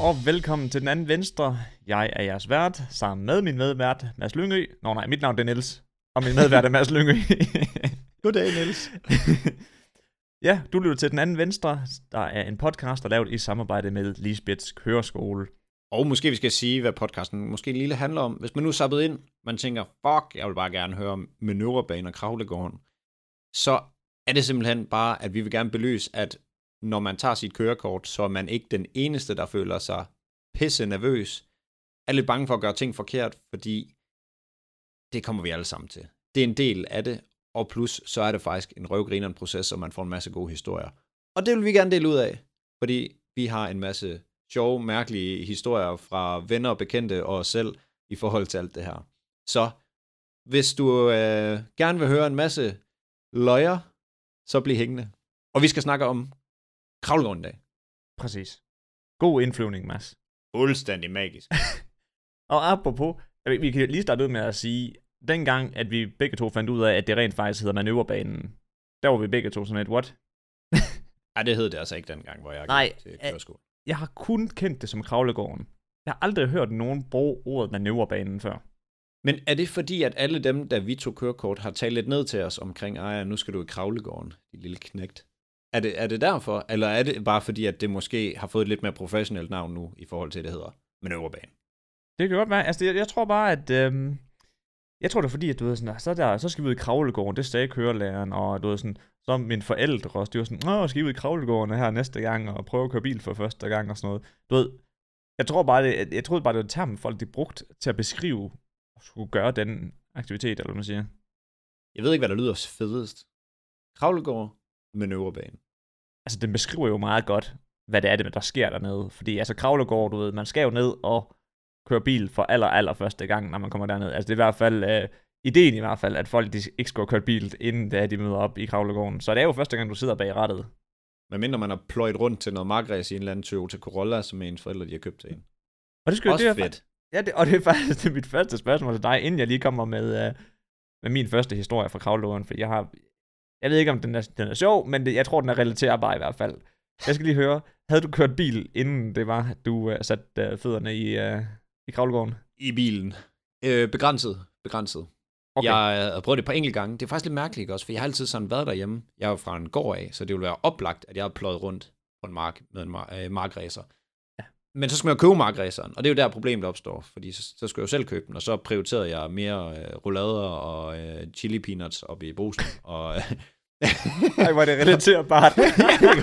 og velkommen til den anden venstre. Jeg er jeres vært, sammen med min medvært, Mads Lyngø. Nå nej, mit navn er Niels, og min medvært er Mads Lyngø. Goddag, Niels. ja, du lytter til den anden venstre. Der er en podcast, der er lavet i samarbejde med Lisbeths Køreskole. Og måske vi skal sige, hvad podcasten måske lille handler om. Hvis man nu er sappet ind, man tænker, fuck, jeg vil bare gerne høre om manøvrebanen og kravlegården, så er det simpelthen bare, at vi vil gerne belyse, at når man tager sit kørekort, så er man ikke den eneste, der føler sig pisse nervøs, er lidt bange for at gøre ting forkert, fordi det kommer vi alle sammen til. Det er en del af det, og plus så er det faktisk en røvgrineren proces, og man får en masse gode historier. Og det vil vi gerne dele ud af, fordi vi har en masse sjove, mærkelige historier fra venner og bekendte og os selv i forhold til alt det her. Så hvis du øh, gerne vil høre en masse løjer, så bliv hængende. Og vi skal snakke om kravlegården i dag. Præcis. God indflyvning, Mads. Fuldstændig magisk. og apropos, vi kan lige starte ud med at sige, dengang, at vi begge to fandt ud af, at det rent faktisk hedder manøvrebanen, der var vi begge to sådan et, what? Nej, det hed det altså ikke dengang, hvor jeg Nej, gik til køreskole. Jeg har kun kendt det som kravlegården. Jeg har aldrig hørt nogen bruge ordet manøvrebanen før. Men er det fordi, at alle dem, der vi tog kørekort, har talt lidt ned til os omkring, ej, nu skal du i kravlegården, din lille knægt? Er det, er det derfor, eller er det bare fordi, at det måske har fået et lidt mere professionelt navn nu, i forhold til, det hedder manøvrebanen? Det kan godt være. Altså, jeg, jeg tror bare, at... Øhm, jeg tror det er fordi, at du ved sådan, så, der, så skal vi ud i kravlegården, det sagde kørelæreren, og du ved sådan, så mine forældre også, de var sådan, åh, skal vi ud i kravlegården her næste gang, og prøve at køre bil for første gang, og sådan noget. Du ved, jeg tror bare, det, jeg, jeg troede bare, det var termen, folk de brugte til at beskrive, at skulle gøre den aktivitet, eller hvad man siger. Jeg ved ikke, hvad der lyder fedest. Kravlegård, manøvrebane. Altså, den beskriver jo meget godt, hvad det er, det, der sker dernede. Fordi altså, kravlegård, du ved, man skal jo ned og køre bil for aller, aller første gang, når man kommer derned. Altså, det er i hvert fald... Øh, ideen i hvert fald, at folk de ikke skal køre bil, inden da de møder op i kravlegården. Så det er jo første gang, du sidder bag rattet. Men mindre man har pløjet rundt til noget markræs i en eller anden Toyota Corolla, som ens forældre de har købt til en. Og det skal Også det er, fedt. Ja, det, og det er faktisk det er mit første spørgsmål til dig, inden jeg lige kommer med, uh, med min første historie fra kravlegården, for jeg har... Jeg ved ikke, om den er, den er sjov, men det, jeg tror, den er relaterbar i hvert fald. Jeg skal lige høre, havde du kørt bil, inden det var, at du uh, satte uh, fødderne i, uh, i kravlegården? I bilen. Øh, begrænset. Begrænset. Okay. Jeg har prøvet det på enkelt gange. Det er faktisk lidt mærkeligt, ikke også? For jeg har altid sådan været derhjemme. Jeg er jo fra en gård af, så det ville være oplagt, at jeg har pløjet rundt på en mark med en mar- øh, markræser. Ja. Men så skal man jo købe markræseren, og det er jo der problemet opstår, fordi så, så skal jeg jo selv købe den, og så prioriterede jeg mere øh, roulader og øh, chili peanuts op i brusen. og, øh, Ej, var det relaterbart.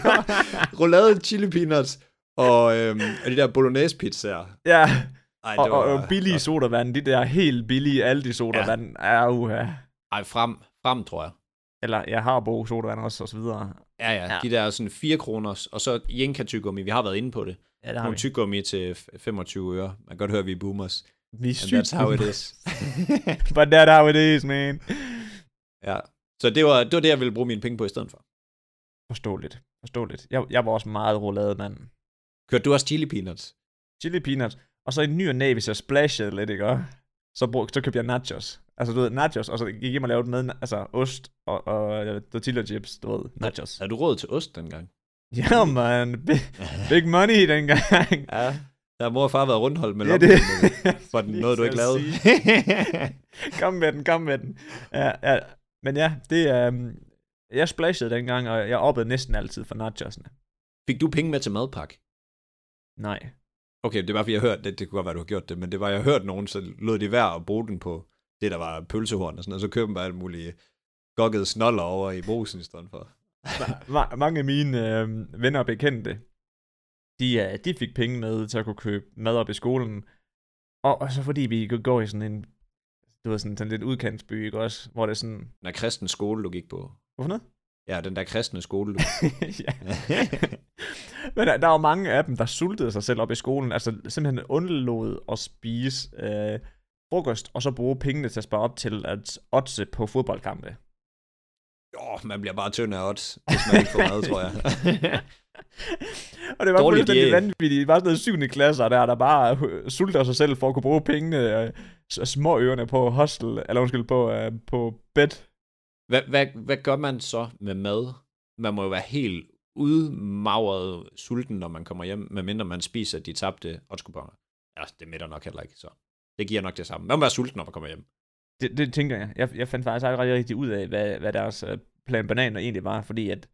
roulade, chili peanuts og, øh, og de der bolognese pizzaer. ja, Ej, og, det og, var- og billige sodavand, de der helt billige Aldi sodavand, ja. er uha. Ej, frem, frem, tror jeg. Eller jeg har bo sodavand også, og så videre. Ja, ja, Ja. ja. de der sådan 4 kroners, og så Jenka tyggegummi, vi har været inde på det. Ja, det har Nogle tyggegummi til f- 25 øre. Man kan godt høre, at vi er boomers. Vi er sygt that's how it is. But that's how it is, man. ja. Så det var, det var det, jeg ville bruge mine penge på i stedet for. Forståeligt. Forståeligt. Jeg, jeg var også meget roulade, mand. Kørte du også chili peanuts? Chili peanuts. Og så i ny og næ, hvis jeg splashede lidt, ikke? Så, brug, så købte jeg nachos. Altså, du ved, nachos, og så gik jeg hjem og lavede med, altså, ost og, og øh, tortilla chips, du ved, nachos. Havde du råd til ost dengang? Ja, man. Big, big money dengang. Ja. Der har mor og far været rundholdt med Ja, det- det... for den, noget, du ikke lavede. kom med den, kom med den. Ja, ja. Men ja, det er... Um, jeg splashede dengang, og jeg oppede næsten altid for nachosene. Fik du penge med til madpakke? Nej. Okay, det var fordi jeg hørte det. Det kunne godt være, du har gjort det. Men det var, jeg hørte nogen, så lød de værd at bruge den på det, der var pølsehorn og sådan noget. Så købte man bare alt muligt gokkede snoller over i brusen i stedet for. Ma- mange af mine øh, venner og bekendte, de, uh, de fik penge med til at kunne købe mad op i skolen. Og, og så fordi vi kunne gå i sådan en, du ved, sådan, sådan lidt udkantsby, ikke også? Hvor det er sådan, Den der kristne skole, du gik på. hvorfor noget? Ja, den der kristne skole, du. Men der, der var mange af dem, der sultede sig selv op i skolen. Altså simpelthen undlod at spise øh, frokost, og så bruge pengene til at spare op til at oddse på fodboldkampe. Jo, man bliver bare tynd af odds, hvis man ikke får mad, tror jeg. og det var Dårlig fuldstændig vanvittigt. Det var sådan noget syvende klasser der, der bare øh, sulter sig selv for at kunne bruge pengene, øh, s- små ørerne på hostel, eller undskyld, på, øh, på bed. Hvad, hvad, hvad gør man så med mad? Man må jo være helt udmagret sulten, når man kommer hjem, medmindre man spiser de tabte otskuponger. Ja, det mætter nok heller ikke, så det giver nok det samme. Man må være sulten, når man kommer hjem. Det, det tænker jeg. jeg. Jeg fandt faktisk aldrig rigtig ud af, hvad, hvad deres uh, plan bananer egentlig var, fordi at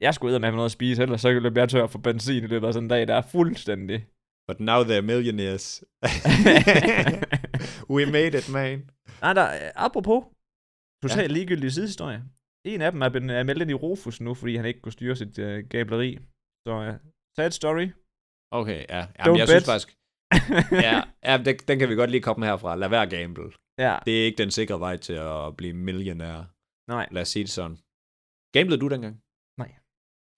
jeg skulle ud med noget at spise, ellers så løb jeg tør for benzin i løbet af sådan en dag, der er fuldstændig. But now they're millionaires. We made it, man. Nej, der, apropos, totalt ja. ligegyldig sidehistorie. En af dem er, blevet, er meldt ind i Rufus nu, fordi han ikke kunne styre sit uh, gableri. Så uh, sad story. Okay, ja. Jamen, jeg bet. synes faktisk... ja, ja den, den kan vi godt lige komme herfra. Lad være gamble. Ja. Det er ikke den sikre vej til at blive millionær. Nej. Lad os sige det sådan. Gamblede du dengang? Nej.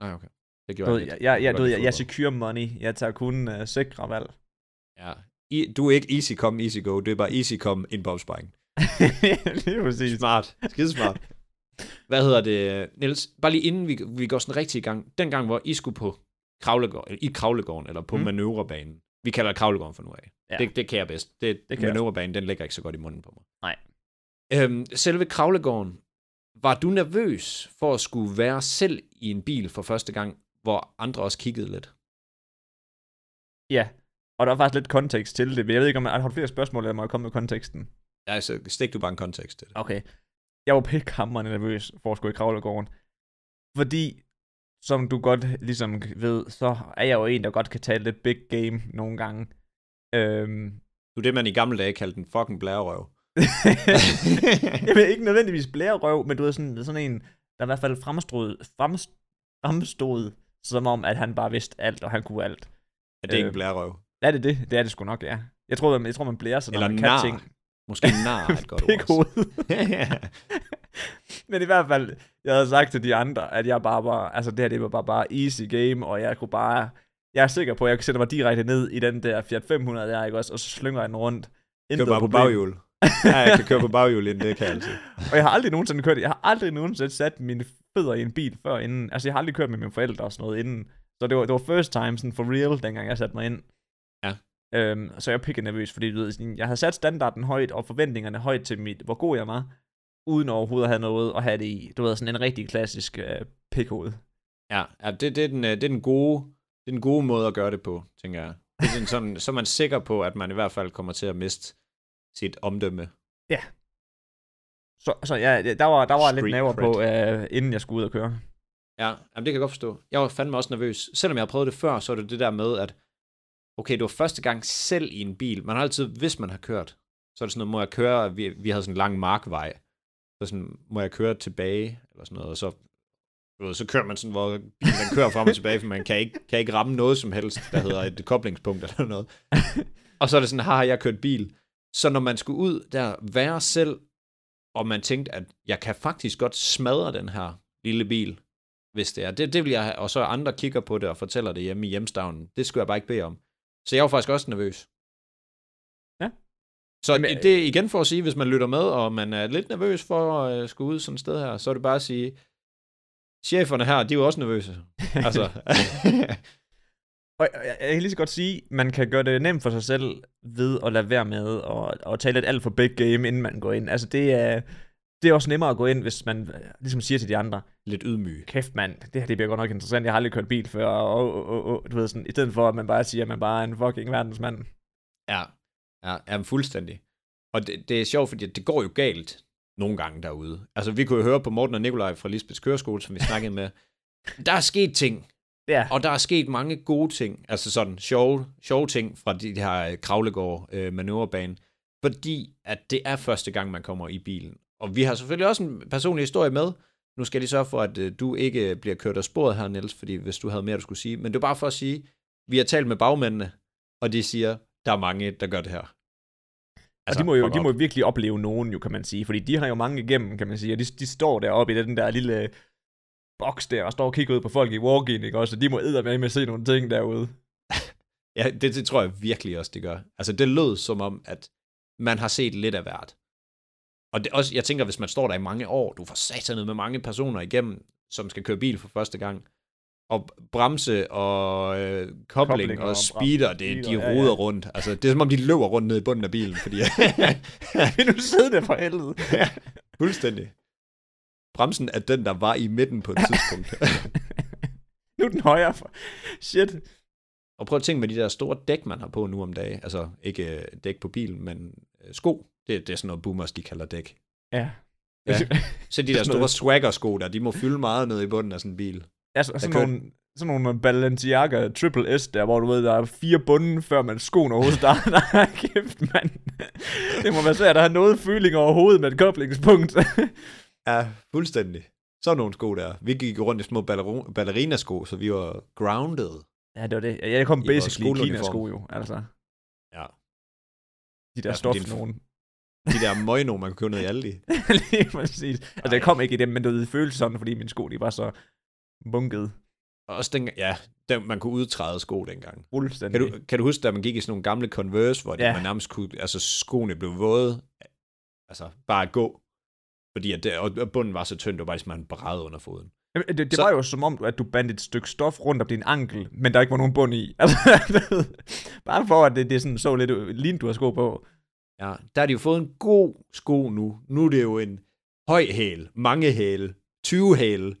Nej, okay. Det gjorde du, jeg, jeg, jeg, jeg, du, jeg, jeg secure money. Jeg tager kun uh, sikre valg. Ja. I, du er ikke easy come, easy go. Det er bare easy come, en bobsparing. Lige præcis. Smart. Skide smart. Hvad hedder det, Niels? Bare lige inden vi, vi går sådan rigtig i gang. Den gang, hvor I skulle på kravlegården, i kravlegården, eller på mm. manøvrebanen. Vi kalder det kravlegården for nu af. Ja. Det, det kan jeg bedst. Det, det kan manøvrebanen, den ligger ikke så godt i munden på mig. Nej. Øhm, selve kravlegården, var du nervøs for at skulle være selv i en bil for første gang, hvor andre også kiggede lidt? Ja, og der var faktisk lidt kontekst til det, men jeg ved ikke, om jeg har flere spørgsmål, eller må jeg komme med konteksten? Ja, så stik du bare en kontekst til det. Okay. Jeg var pikhammerende nervøs for at skulle i kravlegården. Fordi, som du godt ligesom ved, så er jeg jo en, der godt kan tale lidt big game nogle gange. Øhm, du er det, man i gamle dage kaldte en fucking blærerøv. vil ikke nødvendigvis blærerøv, men du er sådan, sådan en, der i hvert fald fremstod, fremstod som om, at han bare vidste alt, og han kunne alt. Er det øh, ikke blærerøv? Er det det? Det er det sgu nok, ja. Jeg tror, jeg tror man blærer sig, når Eller man nar. kan ting. Måske nar er et godt ord. Men i hvert fald, jeg havde sagt til de andre, at jeg bare var, altså det her, det var bare, bare easy game, og jeg kunne bare, jeg er sikker på, at jeg kan sætte mig direkte ned i den der Fiat 500 der, ikke også, og så slynger jeg den rundt. Intet bare på baghjul. ja, jeg kan køre på baghjul inden det kan jeg altid. og jeg har aldrig nogensinde kørt, jeg har aldrig nogensinde sat mine fødder i en bil før inden. Altså jeg har aldrig kørt med mine forældre og sådan noget inden. Så det var, det var first time sådan for real, dengang jeg satte mig ind. Ja. Øhm, så jeg pikkede nervøs, fordi du ved, jeg havde sat standarden højt, og forventningerne højt til mit, hvor god jeg var, uden overhovedet at have noget at have det i. Du ved, sådan en rigtig klassisk øh, pikhoved. Ja, ja det, det, er den, øh, det, er den gode, det er den gode måde at gøre det på, tænker jeg. Det er sådan, så er man sikker på, at man i hvert fald kommer til at miste sit omdømme. Ja. Så, så ja, der var, der var lidt naver på, uh, inden jeg skulle ud og køre. Ja, jamen det kan jeg godt forstå. Jeg var fandme også nervøs. Selvom jeg har prøvet det før, så er det det der med, at okay, det var første gang selv i en bil. Man har altid, hvis man har kørt, så er det sådan noget, må jeg køre, vi, vi havde sådan en lang markvej, så sådan, må jeg køre tilbage, eller sådan noget, og så, ved, så kører man sådan, hvor bilen den kører frem og tilbage, for man kan ikke, kan ikke ramme noget som helst, der hedder et koblingspunkt eller noget. og så er det sådan, har jeg kørt bil. Så når man skulle ud der, være selv, og man tænkte, at jeg kan faktisk godt smadre den her lille bil, hvis det er. Det, det vil jeg have, og så andre kigger på det og fortæller det hjemme i hjemstavnen. Det skulle jeg bare ikke bede om. Så jeg var faktisk også nervøs. Ja. Så Jamen, det er igen for at sige, hvis man lytter med, og man er lidt nervøs for at skulle ud sådan et sted her, så er det bare at sige, cheferne her, de er jo også nervøse. altså. og jeg, jeg kan lige så godt sige, man kan gøre det nemt for sig selv ved at lade være med at, at tale lidt alt for big game, inden man går ind. Altså det er, det er også nemmere at gå ind, hvis man øh, ligesom siger til de andre. Lidt ydmyg. Kæft mand, det her det bliver godt nok interessant. Jeg har aldrig kørt bil før, og, og, og, og du ved sådan, i stedet for at man bare siger, at man bare er en fucking verdensmand. Ja, ja, ja fuldstændig. Og det, det er sjovt, fordi det går jo galt nogle gange derude. Altså, vi kunne jo høre på Morten og Nikolaj fra Lisbeths Køreskole, som vi snakkede med. Der er sket ting. Ja. Og der er sket mange gode ting, altså sådan sjove, sjove ting fra de, her kravlegård øh, manøvrebane, fordi at det er første gang, man kommer i bilen. Og vi har selvfølgelig også en personlig historie med. Nu skal de sørge for, at øh, du ikke bliver kørt af sporet her, Niels, fordi hvis du havde mere, du skulle sige. Men det er bare for at sige, vi har talt med bagmændene, og de siger, der er mange, der gør det her. Altså, og de må jo de må virkelig opleve nogen, jo, kan man sige. Fordi de har jo mange igennem, kan man sige. Og de, de står deroppe i den der lille boks der, og står og kigger ud på folk i walk ikke også? Og de må med med at se nogle ting derude. ja, det, det tror jeg virkelig også, det gør. Altså, det lød som om, at man har set lidt af hvert. Og det også, jeg tænker, hvis man står der i mange år, du får satanet med mange personer igennem, som skal køre bil for første gang, og bremse og øh, kobling, kobling og, og speeder, det, de roder ja, ja. rundt. Altså, det er som om, de løber rundt ned i bunden af bilen, fordi... Vil du sidde der for helvede? ja, fuldstændig. Bremsen er den, der var i midten på et tidspunkt. nu er den højere. For... Shit. Og prøv at tænke med de der store dæk, man har på nu om dagen. Altså ikke øh, dæk på bilen, men øh, sko. Det, det er sådan noget boomers, de kalder dæk. Ja. Ja. Så de der store swagger-sko der, de må fylde meget ned i bunden af sådan en bil. Altså, sådan kører- nogle, sådan nogle Balenciaga Triple S der, hvor du ved, der er fire bunden, før man skoen overhovedet starter. Kæft, mand. Det må være svært at have noget føling overhovedet med et koblingspunkt. Ja, fuldstændig. Så nogle sko der. Vi gik rundt i små ballerino- ballerinasko, så vi var grounded. ja, det var det. Jeg kom basically i. Kina-sko jo, altså. Ja. De der Ja, stof nogen. De der møgno, man kan købe ned i Aldi. Lige præcis. Altså, jeg kom ikke i dem, men du ved, det føltes sådan, fordi mine sko, de var så bunket Og også den, ja, den, man kunne udtræde sko dengang. fuldstændig. Kan du, kan du huske, da man gik i sådan nogle gamle Converse, hvor Ja. ja. man nærmest kunne, altså skoene blev våde, altså bare at gå, fordi at det, og bunden var så tynd, det var bare ligesom man brædede under foden. Jamen, Det, det Så- var jo som om, at du bandt et stykke stof rundt om din ankel, men der ikke var nogen bund i. Altså, bare for, at det, det sådan så lidt lignede, du har sko på. Ja, der har de jo fået en god sko nu. Nu er det jo en høj hæl, mange hæl, 20 hæl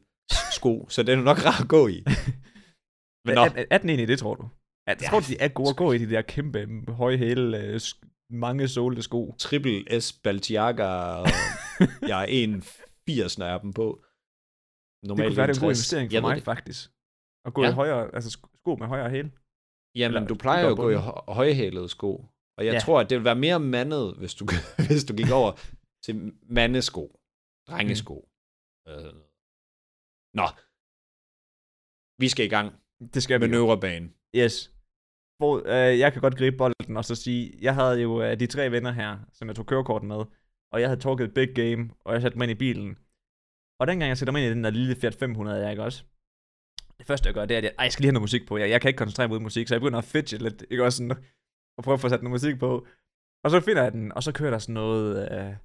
sko, så den er nok rar at gå i. Men nå, Er, er, er den egentlig det, tror du? Ja, tror du, de er gode at gå i de der kæmpe, mm, høje hæle, øh, sk- mange sålte sko? triple S Baltiaga, og jeg er 1,80 når jeg er dem på. Det kunne være det er en god 61. investering for Jeg mig, det. faktisk. At gå Ja. i højere, altså sko- med højere hæle. Jamen, Eller du plejer jo at gå i hø- højhælede sko. Og jeg Ja. tror, at det ville være mere mandet, hvis du, hvis du gik over til mandesko. Drengesko. Mm. Øh. Nå. Vi skal i gang Det skal med vi jo. manøvrebane. Yes. Hvor, øh, jeg kan godt gribe bolden og så sige, jeg havde jo øh, de tre venner her, som jeg tog kørekort med, og jeg havde talket et big game, og jeg satte mig ind i bilen. Og dengang jeg sætter mig ind i den der lille Fiat 500, jeg ikke også? Det første jeg gør, det er, at jeg, ej, jeg skal lige have noget musik på. Jeg, jeg kan ikke koncentrere mig uden musik, så jeg begynder at fidget lidt, ikke også sådan, og prøve at få sat noget musik på. Og så finder jeg den, og så kører der sådan noget, øh,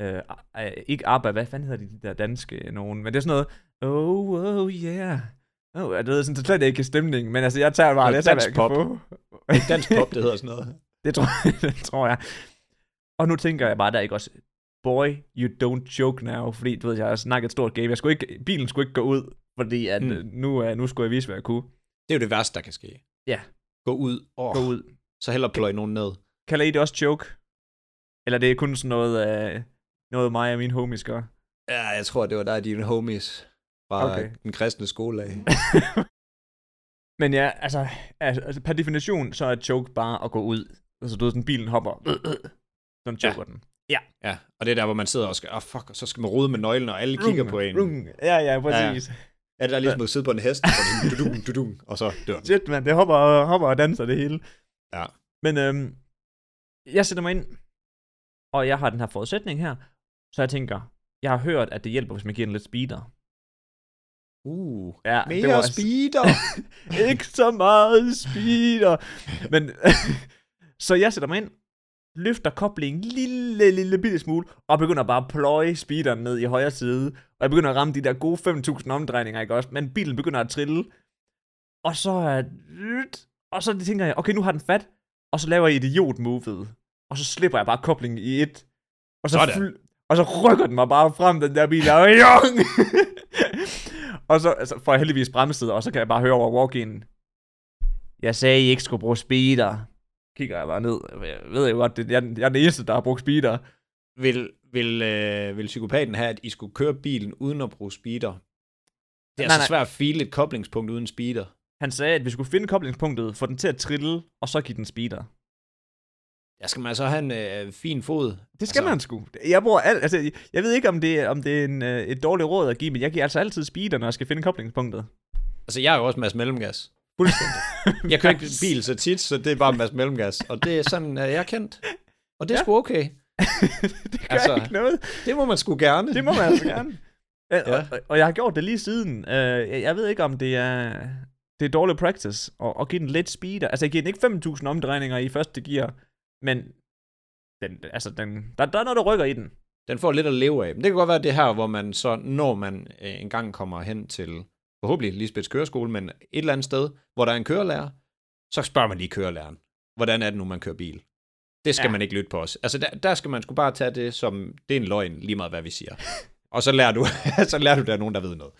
øh, øh, ikke ABBA, hvad fanden hedder de, de der danske nogen, men det er sådan noget, oh, oh yeah, Oh, jeg ved sådan slet ikke stemning, men altså, jeg tager bare, Noget jeg kan pop. få. Det dansk pop, det hedder sådan noget. det, tror, det tror jeg. Og nu tænker jeg bare, der er ikke også, boy, you don't joke now, fordi du ved, jeg har snakket et stort game. Jeg skulle ikke, bilen skulle ikke gå ud, fordi at, Mm. mm. nu, uh, nu skulle jeg vise, hvad jeg kunne. Det er jo det værste, der kan ske. Ja. Gå ud. Oh, Gå ud. Så hellere pløje nogen ned. Kalder I det også joke? Eller det er kun sådan noget, uh, noget mig og mine homies gør? Ja, jeg tror, det var dig og dine homies fra Okay. den kristne skolelag. Men ja, altså, altså, altså, per definition, så er et joke bare at gå ud. Altså, du ved, sådan bilen hopper. Sådan Ja. joker den. Ja, og det er der, hvor man sidder og skal, oh fuck, og så skal man rode med nøglen, og alle kigger på en. Rung. Ja, ja, præcis. Ja, det er ligesom at sidde på en hest, og så dudung, dudung, og så dør den. Shit, man, det hopper, og- hopper og danser det hele. Ja. Men øhm, jeg sætter mig ind, og jeg har den her forudsætning her, så jeg tænker, jeg har hørt, at det hjælper, hvis man giver den lidt speeder. Uh, Ja, mere speeder. ikke så meget speeder. Men, så jeg sætter mig ind, løfter koblingen en lille, lille bitte smule, og begynder bare at pløje speederen ned i højre side. Og jeg begynder at ramme de der gode 5.000 omdrejninger, ikke også? Men bilen begynder at trille. Og så er og så tænker jeg, okay, nu har den fat. Og så laver jeg idiot-movet. Og så slipper jeg bare koblingen i et. Og så, Sådan. Og så rykker den mig bare frem, den der bil. Og, jong! og så altså, får jeg heldigvis bremset, og så kan jeg bare høre over walk-in. Jeg sagde, I ikke skulle bruge speeder. Kigger jeg bare ned. Jeg ved jo godt, det, jeg, jeg er den eneste, der har brugt speeder. Vil, vil, øh, vil psykopaten have, at I skulle køre bilen uden at bruge speeder? Det er Nej, altså nej. svært at file et koblingspunkt uden speeder. Han sagde, at vi skulle finde koblingspunktet, få den til at trille, og så give den speeder. Ja, skal man så have en øh, fin fod? Det skal Altså- altså, man sgu. Jeg bruger alt, altså, jeg ved ikke, om det, om det er en, øh, et dårligt råd at give, men jeg giver altså altid speeder, når jeg skal finde koblingspunktet. Altså, jeg er jo også Mads Mellemgas. Fuldstændig. Jeg kører ikke bil så tit, så det er bare Mads Mellemgas. Og det er sådan, øh, jeg er kendt. Og det er Ja. sgu okay. det gør Altså, altså, ikke noget. Det må man sgu gerne. Det må man altså gerne. Ja. Og, og, jeg har gjort det lige siden. Uh, jeg, jeg ved ikke, om det er, det er dårlig practice at, at give den lidt speeder. Altså, jeg giver den ikke 5.000 omdrejninger i første gear, men den, altså, den, der, der er noget, der rykker i den. Den får lidt at leve af. Men det kan godt være det her, hvor man så, når man øh, engang kommer hen til, forhåbentlig Lisbeths køreskole, men et eller andet sted, hvor der er en kørelærer, så spørger man lige kørelæreren, hvordan er det nu, man kører bil? Det skal ja. Man ikke lytte på os. Altså, der, der skal man sgu bare tage det som, det er en løgn, lige meget hvad vi siger. Og så lærer du, så lærer du, der er nogen, der ved noget.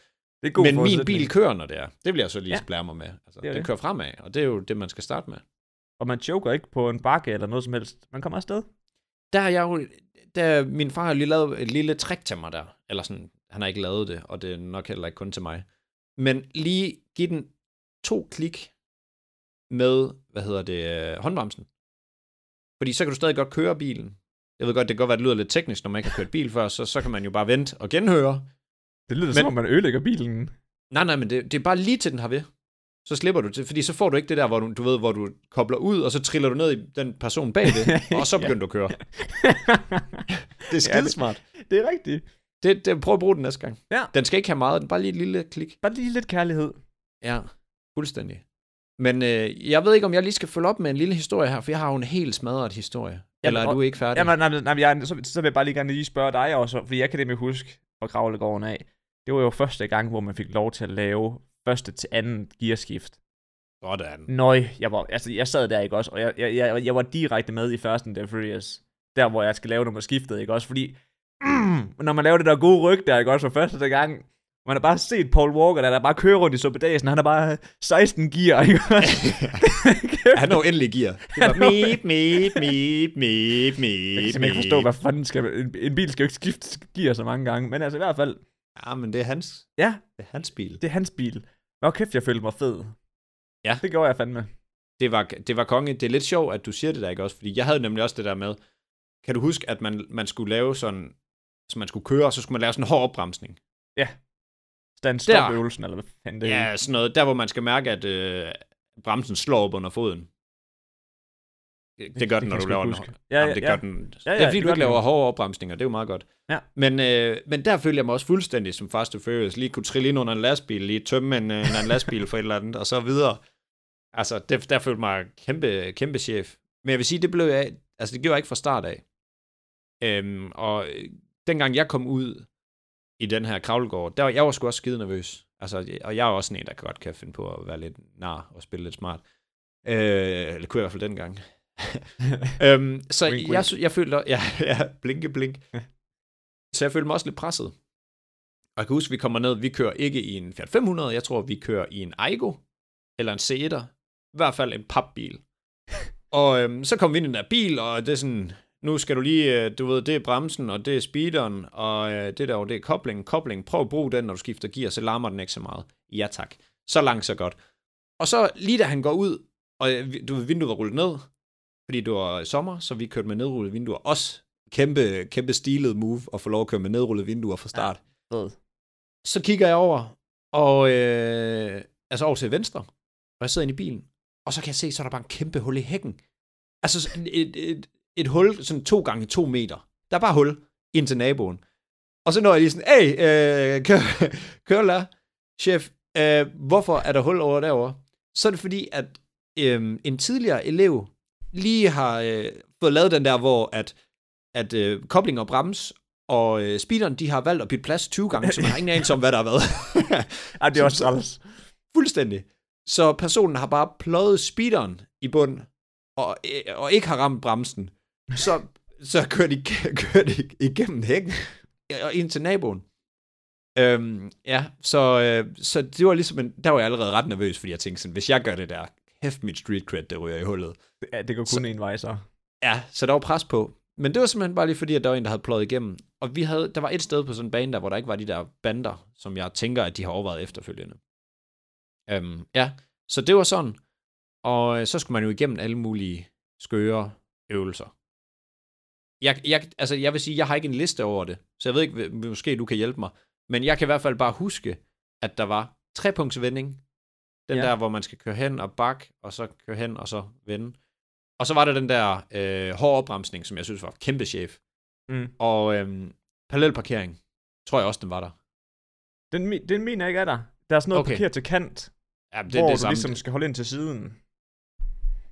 Det er god Men min bil kører, når det er. Det vil jeg så lige Ja. splære mig med. Altså, Det det. det kører fremad, og det er jo det, man skal starte med. Og man choker ikke på en bakke eller noget som helst. Man kommer afsted. Der har jeg jo, der, min far har lige lavet et lille trick til mig der. Eller sådan, han har ikke lavet det, og det er nok heller ikke kun til mig. Men lige give den to klik med, hvad hedder det, øh, håndbremsen. Fordi så kan du stadig godt køre bilen. Jeg ved godt, det kan godt være, det lyder lidt teknisk, når man ikke har kørt bil før, så, så kan man jo bare vente og genhøre. Det lyder Men- som om, man ødelægger bilen. Nej, nej, men det, det er bare lige til den har ved. Så slipper du til, fordi så får du ikke det der, hvor du, du ved, hvor du kobler ud, og så triller du ned i den person bagved, og så begynder du at køre. Det er skidesmart. det er rigtigt. Det, det, prøv at bruge den næste gang. Ja. Den skal ikke have meget, den bare lige et lille klik. Bare lige lidt kærlighed. Ja, fuldstændig. Men øh, jeg ved ikke, om jeg lige skal følge op med en lille historie her, for jeg har jo en helt smadret historie. Eller er du ikke færdig? Jamen, nej, nej, nej, jeg, så, så vil jeg bare lige gerne lige spørge dig også, fordi jeg kan nemlig huske fra Kravlegården af. Det var jo første gang, hvor man fik lov til at lave første til anden gearskift. Sådan. Nøj, jeg, var, altså, jeg sad der ikke også, og jeg, jeg, jeg, jeg var direkte med i Fast and the Furious. Der, hvor jeg skal lave nummer skiftet, ikke også? Fordi, mm, når man laver det der gode ryg der, ikke også, for første gang, man har bare set Paul Walker, der, der bare kører rundt i suppedagen, han har bare 16 gear, ikke også? Han er jo endelig gear. Var meep, meep, meep, meep, Jeg kan meep, ikke forstå, hvad fanden skal... En, en bil skal jo ikke skifte gear så mange gange, men altså i hvert fald, Ja, men det er hans, ja, det er hans bil. det er hans bil. Hvor kæft, jeg følte mig fed. Ja. Det gjorde jeg fandme. det var, det var konge. Det er lidt sjovt, at du siger det der, ikke også? Fordi jeg havde nemlig også det der med, kan du huske, at man, man skulle lave sådan, så man skulle køre, og så skulle man lave sådan en hård opbremsning. Stand Der. stop øvelsen, eller hvad fanden det er. Ja, sådan noget, der hvor man skal mærke, at øh, bremsen slår op under foden. Det, det gør den, når du laver den. Ja, Jamen, det ja. gør den. Ja, det er fordi, det du ikke laver hårde opbremsninger, det er jo meget godt. Ja. Men, øh, men der følte jeg mig også fuldstændig som Fast and Furious. Lige kunne trille ind under en lastbil, lige tømme en, øh, en lastbil for et eller andet, og så videre. Altså, det, der følte mig kæmpe, kæmpe chef. Men jeg vil sige, det blev jeg, altså det gjorde jeg ikke fra start af. Øhm, og øh, dengang jeg kom ud i den her kravlegård, der var jeg var sgu også skide nervøs. Altså, og jeg er også en, der godt kan finde på at være lidt nar og spille lidt smart. Øh, eller kunne jeg i hvert fald dengang. øhm, så Wink, jeg, wink. sy- jeg følte, ja, ja, blinke, blink. så jeg følte mig også lidt presset. Og jeg kan huske, vi kommer ned, vi kører ikke i en Fiat 500, jeg tror, vi kører i en Aigo, eller en C1'er, i hvert fald en papbil. og øhm, så kom vi ind i den der bil, og det er sådan, nu skal du lige, øh, du ved, det er bremsen, og det er speederen, og øh, det der, jo, det er koblingen. Koblingen, prøv at bruge den, når du skifter gear, så larmer den ikke så meget. Ja tak. Så langt, så godt. Og så lige da han går ud, og øh, du ved, vinduet var rullet ned, fordi det var sommer, så vi kørte med nedrullede vinduer. Også kæmpe, kæmpe stilet move at få lov at køre med nedrullede vinduer fra start. Fed. Så kigger jeg over, og øh, altså over til venstre, og jeg sidder inde i bilen, og så kan jeg se, så er der bare en kæmpe hul i hækken. Altså et, et, et hul, sådan to gange to meter. Der er bare hul ind til naboen. Og så når jeg lige sådan, hey, øh, kør, kør la, chef, øh, hvorfor er der hul over derovre? Så er det fordi, at øh, en tidligere elev lige har øh, fået lavet den der, hvor at, at øh, kobling og brems og øh, speederen, de har valgt at bytte plads 20 gange, så man har ingen anelse om, hvad der har været. Ej, det er også træls. Fuldstændig. Så personen har bare pløjet speederen i bund, og, øh, og ikke har ramt bremsen. Så, så kører de, kører de igennem hækken og ind til naboen. Øhm, ja, så, øh, så det var ligesom en, der var jeg allerede ret nervøs, fordi jeg tænkte sådan, hvis jeg gør det der, hæft mit street cred, det ryger i hullet. Ja, det går kun en vej så. Ja, så der var pres på. Men det var simpelthen bare lige fordi, at der var en, der havde pløjet igennem. Og vi havde, der var et sted på sådan en bane der, hvor der ikke var de der bander, som jeg tænker, at de har overvejet efterfølgende. Øhm, ja, så det var sådan. Og øh, så skulle man jo igennem alle mulige skøre øvelser. Jeg, jeg, altså, jeg vil sige, jeg har ikke en liste over det, så jeg ved ikke, måske du kan hjælpe mig. Men jeg kan i hvert fald bare huske, at der var trepunktsvending. Den Ja. ja. der, hvor man skal køre hen og bak, og så køre hen og så vende. Og så var der den der øh, hårde opbremsning, som jeg synes var kæmpe chef. Mm. Og øhm, parallelparkering, tror jeg også, den var der. Den, den mener jeg ikke er der. Der er sådan noget Okay. parkeret til kant, Ja, det det, hvor du det samme. ligesom skal holde ind til siden.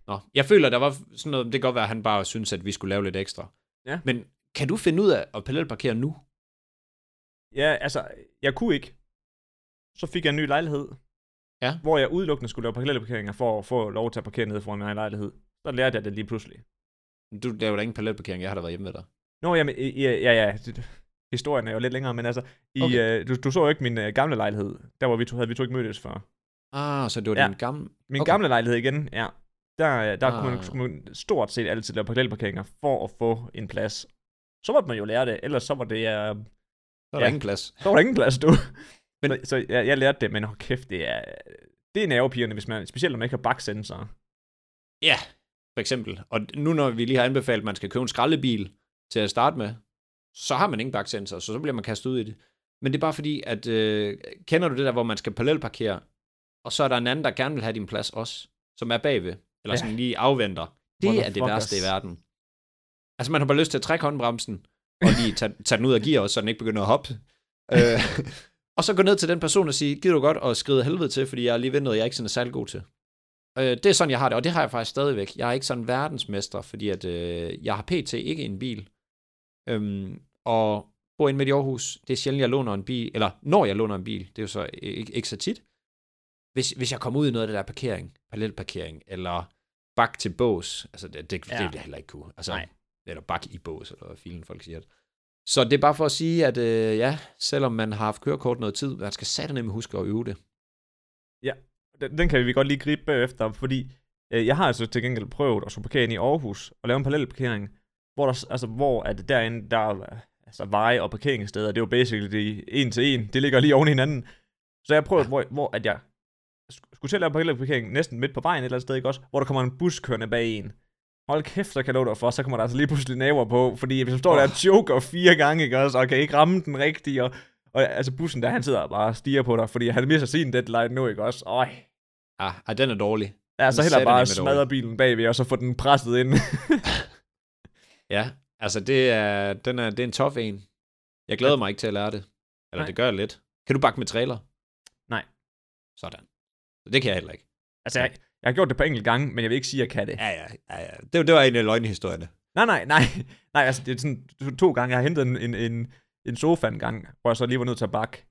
Nå, jeg føler, der var sådan noget, det kan godt være, at han bare synes, at vi skulle lave lidt ekstra. Ja. Men kan du finde ud af at parallelparkere nu? Ja, altså, jeg kunne ikke. Så fik jeg en ny lejlighed. Ja. Hvor jeg udelukkende skulle lave parallelparkeringer for at få lov til at parkere nede foran min egen lejlighed. Så lærte jeg det lige pludselig. Du laver da ingen parallelparkering, jeg har da været hjemme ved dig. Nå, jamen, ja, ja, ja. Historien er jo lidt længere, men altså, i, Okay. øh, du, du så jo ikke min øh, gamle lejlighed, der hvor vi to, havde vi to ikke mødtes før. Ah, så det var Ja. din gamle... Min Okay. gamle lejlighed igen, ja. Der, øh, der ah. kunne, man, Ah. skulle man stort set altid lave parallelparkeringer for at få en plads. Så måtte man jo lære det, ellers så var det, uh, Så der Ja. ingen plads. så var der ingen plads, du. Men- Men, så, så jeg, jeg lærte det, men hold kæft, det er, det er nervepigerne, hvis man, specielt når man ikke har baksensorer. Ja, for eksempel. Og nu når vi lige har anbefalet, at man skal købe en skraldebil til at starte med, så har man ingen baksensor, så så bliver man kastet ud i det. Men det er bare fordi, at øh, kender du det der, hvor man skal parallelparkere, og så er der en anden, der gerne vil have din plads også, som er bagved, eller Ja. sådan lige afventer. Det er det værste i verden. Altså man har bare lyst til at trække håndbremsen, og lige tage, tage den ud af gear også, så den ikke begynder at hoppe. øh, og så gå ned til den person og sige, gider du godt at skride helvede til, fordi jeg er lige ved noget, jeg ikke sådan er særlig god til. Øh, det er sådan, jeg har det, og det har jeg faktisk stadigvæk. Jeg er ikke sådan verdensmester, fordi at, øh, jeg har pt. ikke en bil. Øhm, og bor inde midt i Aarhus. Det er sjældent, jeg låner en bil, eller når jeg låner en bil, det er jo så ikke, ikke så tit. Hvis, hvis jeg kommer ud i noget af det der parkering, parallelparkering, eller bak til bås, altså det, det, ja. Ja. det vil jeg heller ikke kunne. Altså, Nej. Eller bak i bås, eller hvad filen folk siger. Så det er bare for at sige, at øh, ja, selvom man har haft kørekort noget tid, man skal satme huske at øve det. Den, den kan vi godt lige gribe bagefter, fordi øh, jeg har altså til gengæld prøvet at skulle parkere ind i Aarhus og lave en parallelparkering, hvor, der, altså, hvor at derinde, der er altså, veje og parkeringssteder, det er jo basically det en til en, det ligger lige oven i hinanden. Så jeg prøvede, ja. hvor, hvor at jeg sk- skulle til at lave parallelparkering næsten midt på vejen et eller andet sted, ikke også? Hvor der kommer en bus kørende bag en. Hold kæft, så kan jeg dig for, så kommer der altså lige pludselig naver på, fordi hvis du står oh. der og choker fire gange, ikke også, og kan ikke ramme den rigtige, og, og altså bussen der, han sidder og bare og stiger på dig, fordi han misser sin deadline nu, ikke også? Øj. Ah, ah den er dårlig. Ja, så heller bare smadre bilen bagved, og så få den presset ind. Ja, altså det er, den er, det er en tof en. Jeg glæder mig ikke til at lære det. Eller Nej. det gør jeg lidt. Kan du bakke med trailer? Nej. Sådan. Så det kan jeg heller ikke. altså, jeg, jeg har gjort det på enkelt gange, men jeg vil ikke sige, at jeg kan det. Ja, ja, ja, ja. Det, det var en af løgnehistorierne. Nej, nej, nej. Nej, altså, det er sådan to, to gange. Jeg har hentet en, en, en, en sofa en gang, hvor jeg så lige var nødt til at bakke.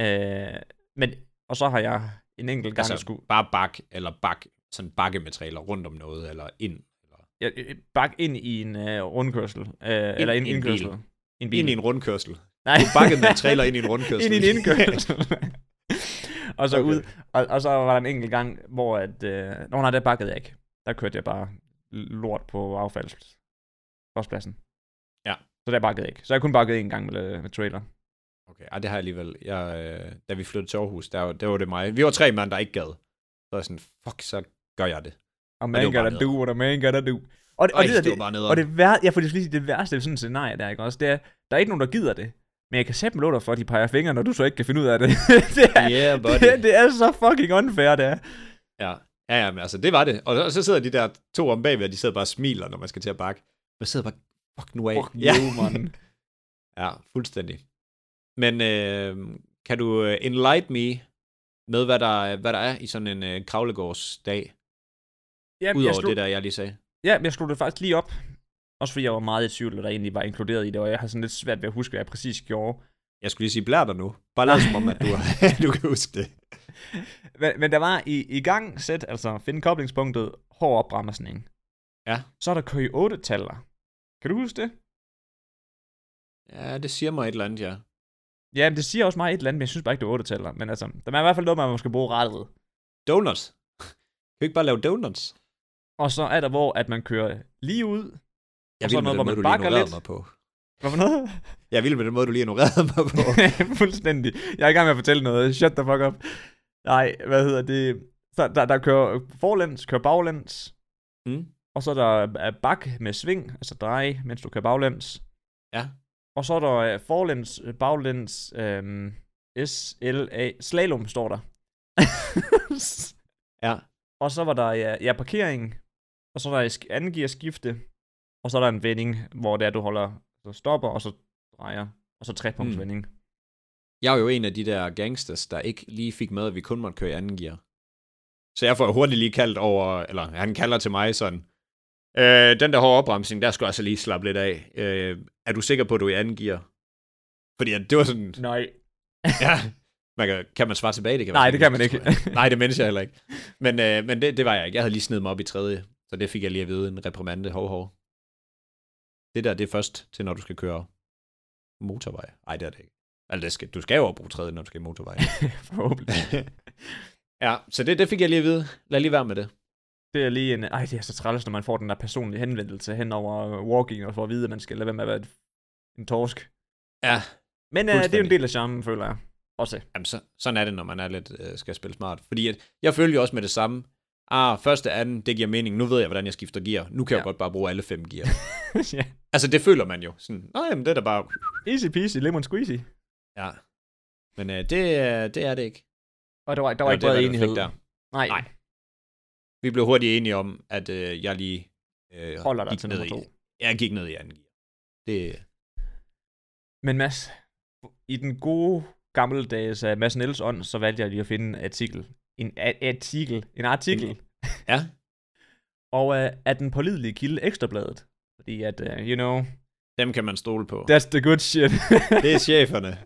Øh, men, og så har jeg en enkelt gang, altså, skulle bare bak, eller bak, sådan bakke med trailer rundt om noget, eller ind. Eller jeg, jeg, bakke ind i en uh, rundkørsel. Uh, eller en i en indkørsel. bil. En ind i en rundkørsel. Nej. Du bakkede med trailer ind i en rundkørsel. ind i en indkørsel. og så Okay. ud, og, og så var der en enkelt gang, hvor at, øh, nå nej, der bakkede jeg ikke. Der kørte jeg bare lort på affaldspladsen. Ja. Så der bakkede jeg ikke. Så jeg kun bakket en gang med, med trailer. Okay, ej, det har jeg alligevel. Jeg, øh, da vi flyttede til Aarhus, der, var- der var det mig. Vi var tre mand, der ikke gad. Så jeg sådan, fuck, så gør jeg det. Og man bare gotta do, what a man gotta do. Og, det- og, Øj, det, der, det var det, bare og det, vær, ja, for det, det, det værste ved sådan et scenarie der, ikke også, det er, der er ikke nogen, der gider det. Men jeg kan sætte mig dig for, at de peger fingre, når du så ikke kan finde ud af det. det, er, Yeah, buddy. det, det, er så fucking unfair, det er. Ja, ja, ja men altså, det var det. Og så, så sidder de der to om bagved, og de sidder bare og smiler, når man skal til at bakke. Man sidder bare, fuck nu af. Fuck ja. man. ja, fuldstændig. Men øh, kan du øh, enlighten me med, hvad der, hvad der er i sådan en øh, kravlegårdsdag, Ja, udover slog, det der, jeg lige sagde? Ja, men jeg slog det faktisk lige op. Også fordi jeg var meget i tvivl, der egentlig var inkluderet i det, og jeg har sådan lidt svært ved at huske, hvad jeg præcis gjorde. Jeg skulle lige sige, blær dig nu. Bare lad som om, at du, du kan huske det. Men, men der var i, i gang sæt, altså finde koblingspunktet, hård opbremsning. Ja. Så er der kø 8 taller. Kan du huske det? Ja, det siger mig et eller andet, ja. Ja, men det siger også mig et eller andet, men jeg synes bare ikke, det er 8 taller. Men altså, der er i hvert fald noget, man måske bruge rettet. Donuts. Kan vi ikke bare lave donuts? Og så er der, hvor at man kører lige ud. Jeg Og så vil med noget, hvor måde, man du lige bakker lidt. mig på. Hvad for noget? Jeg vil med den måde, du lige ignorerede mig på. Fuldstændig. Jeg er i gang med at fortælle noget. Shut the fuck up. Nej, hvad hedder det? Så der, der kører forlæns, kører baglæns. Mm. Og så er der er bak med sving, altså dreje, mens du kører baglæns. Ja. Og så er der øh, forlæns, øh, baglæns, øhm, SLA, slalom står der. Ja. og så var der ja, ja, parkering, og så er der anden gear skifte, og så er der en vending, hvor det er, du holder, så stopper, og så drejer, og så trepunkts Mm. vending. Jeg er jo en af de der gangsters, der ikke lige fik med, at vi kun måtte køre i anden gear. Så jeg får hurtigt lige kaldt over, eller han kalder til mig sådan, øh, den der hårde opbremsning, der skal jeg altså lige slappe lidt af. Øh, er du sikker på, at du er i anden gear? Fordi at det var sådan, Nej. ja, man kan, kan man svare tilbage? Det kan Nej, det kan man ikke. Nej, det mindes jeg heller ikke. Men, øh, men det, det var jeg ikke. Jeg havde lige snedet mig op i tredje, så det fik jeg lige at vide, en reprimande, hov, hov. Det der, det er først til, når du skal køre motorvej. Nej, det er det ikke. Altså, det skal, du skal jo bruge tredje, når du skal i motorvej. Forhåbentlig. ja, så det, det fik jeg lige at vide. Lad lige være med det. Det er lige en... Ej, det er så træls, når man får den der personlige henvendelse hen over walking, og får at vide, at man skal lade være med at være et- en torsk. Ja, Men uh, det er jo en del af charmen, føler jeg. Også. Jamen, så, sådan er det, når man er lidt, øh, skal spille smart. Fordi at, jeg følger jo også med det samme. Ah, første, anden, det giver mening. Nu ved jeg, hvordan jeg skifter gear. Nu kan ja. Jeg godt bare bruge alle fem gear. ja. altså, det føler man jo. Sådan, Nå, jamen, det er da bare... Easy peasy, lemon squeezy. Ja. Men øh, det, er- det er det ikke. Og der var, der var Eller ikke bred enighed. Der. Nej. Nej. Vi blev hurtigt enige om, at øh, jeg lige øh, Holder dig til ned nummer i, to. Jeg gik ned i anden gear. Det, Men Mads, i den gode gammeldags uh, Mads Niels ånd, så valgte jeg lige at finde en artikel. En artikel. En artikel. ja, Og uh, er den pålidelige kilde Ekstrabladet. Fordi at, uh, you know, dem kan man stole på. that's the good shit. Det er cheferne.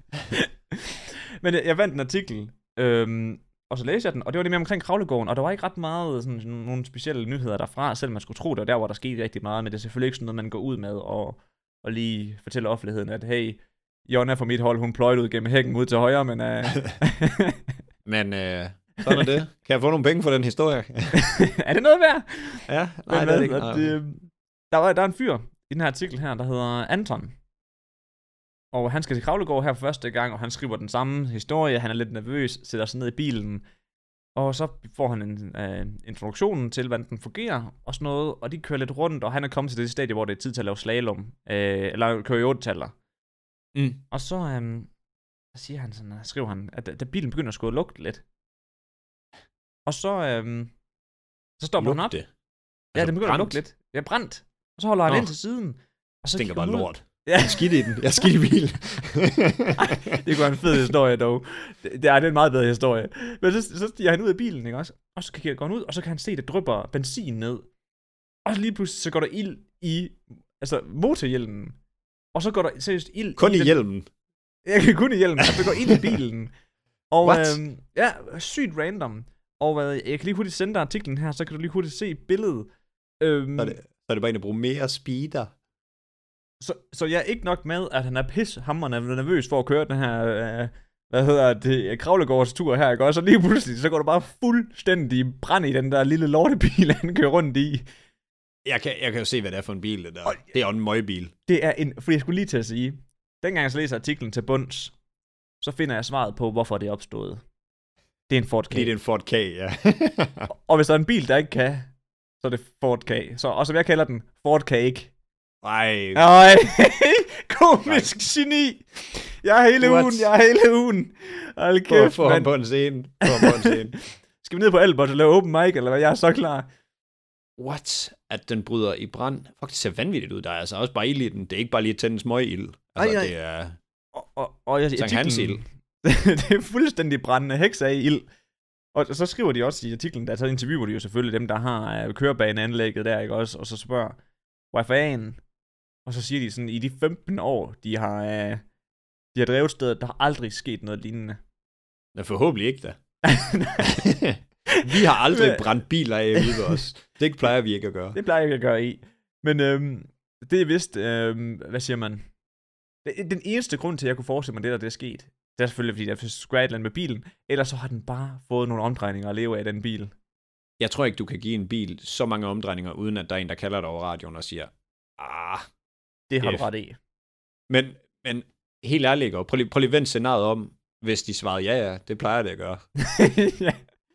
Men jeg, jeg vandt en artikel, øhm, og så læste jeg den, og det var det mere omkring Kravlegården, og der var ikke ret meget sådan, sådan, nogle specielle nyheder derfra, selvom man skulle tro, det var der, hvor der skete rigtig meget, men det er selvfølgelig ikke sådan noget, man går ud med og, og lige fortæller offentligheden, at hey, Jonna fra mit hold, hun pløjede ud gennem hækken ud til højre, men uh, Men øh, sådan er det. Kan jeg få nogle penge for den historie? er det noget værd? ja, Men nej, det er det ikke. at, øh, der, var, der er en fyr i den her artikel her, der hedder Anton. Og han skal til Kravlegård her for første gang, og han skriver den samme historie. Han er lidt nervøs, sætter sig ned i bilen. Og så får han en øh, introduktion til, hvordan den fungerer, og sådan noget. Og de kører lidt rundt, og han er kommet til det stadie, hvor det er tid til at lave slalom. Øh, eller køre i 8 taller Mm. Og så, øhm, så siger han sådan, skriver han, at da, bilen begynder at skulle lugte lidt. Og så, øhm, så stopper hun op. Lugte. Ja, den begynder at lugte lidt. Ja, brændt. Og så holder han Nå. ind til siden. Og så Stinker bare lort. Ja, Jeg er skidt i den. Jeg er skidt i bilen. det kunne være en fed historie dog. Det, det, er, det er en meget bedre historie. Men så, så stiger han ud af bilen, ikke også? Og så kigger- går han ud, og så kan han se, at det drypper benzin ned. Og så lige pludselig, så går der ild i altså, motorhjelmen. Og så går der seriøst ild Kun i den- hjelmen. Jeg kan kun i hjelmen, altså, der går ild i bilen. Og What? øhm, ja, sygt random. Og hvad, jeg kan lige hurtigt sende dig artiklen her, så kan du lige hurtigt se billedet. Øhm, Så er det, så er det bare en at bruge mere speeder. Så, så jeg er ikke nok med, at han er pis hammerende nervøs for at køre den her, øh, hvad hedder det, kravlegårds tur her, ikke? Og så lige pludselig, så går der bare fuldstændig brand i den der lille lortebil, han kører rundt i. Jeg kan, jeg kan jo se, hvad det er for en bil, det der. Og- Det er jo en møgbil. Det er en, fordi jeg skulle lige til at sige, dengang jeg så læser artiklen til bunds, så finder jeg svaret på, hvorfor det opstået. Det er en Ford K. Det er en Ford K, ja. Og hvis der er en bil, der ikke kan, så er det Ford K. Så, og som jeg kalder den, Ford Cake. Ej, Ej, komisk geni. Jeg er hele What? ugen, jeg er hele ugen. Hold kæft, få ham på en scene. Få ham på en scene. Skal vi ned på Albert og lave open mic, eller hvad? Jeg er så klar. What? At den bryder i brand? Fuck, det ser vanvittigt ud. Der er altså også bare ild i den. Det er ikke bare lige at tænde en smøgild. Altså, Ej, det er... Og, og, og jeg, Sankt Hans ild. det er fuldstændig brændende heks af ild. Og så skriver de også i artiklen, der så interviewer de jo selvfølgelig dem, der har uh, kørebaneanlægget der, ikke også? Og så spørger, er fanden? Og så siger de sådan, i de 15 år, de har, uh, de har drevet stedet, der har aldrig sket noget lignende. Nå, forhåbentlig ikke da. vi har aldrig brændt biler af ved os. Det plejer vi ikke at gøre. Det plejer jeg ikke at gøre i. Men øhm, det er vist, øhm, hvad siger man? Den eneste grund til, at jeg kunne forestille mig, det der det er sket, det er selvfølgelig, fordi et eller andet med bilen, ellers så har den bare fået nogle omdrejninger at leve af, den bil. Jeg tror ikke, du kan give en bil så mange omdrejninger, uden at der er en, der kalder dig over radioen og siger, ah, Det har F. du ret i. men, men helt ærligt, prøv lige, prøv lige at vende scenariet om, hvis de svarede ja, ja, det plejer det at gøre. ja.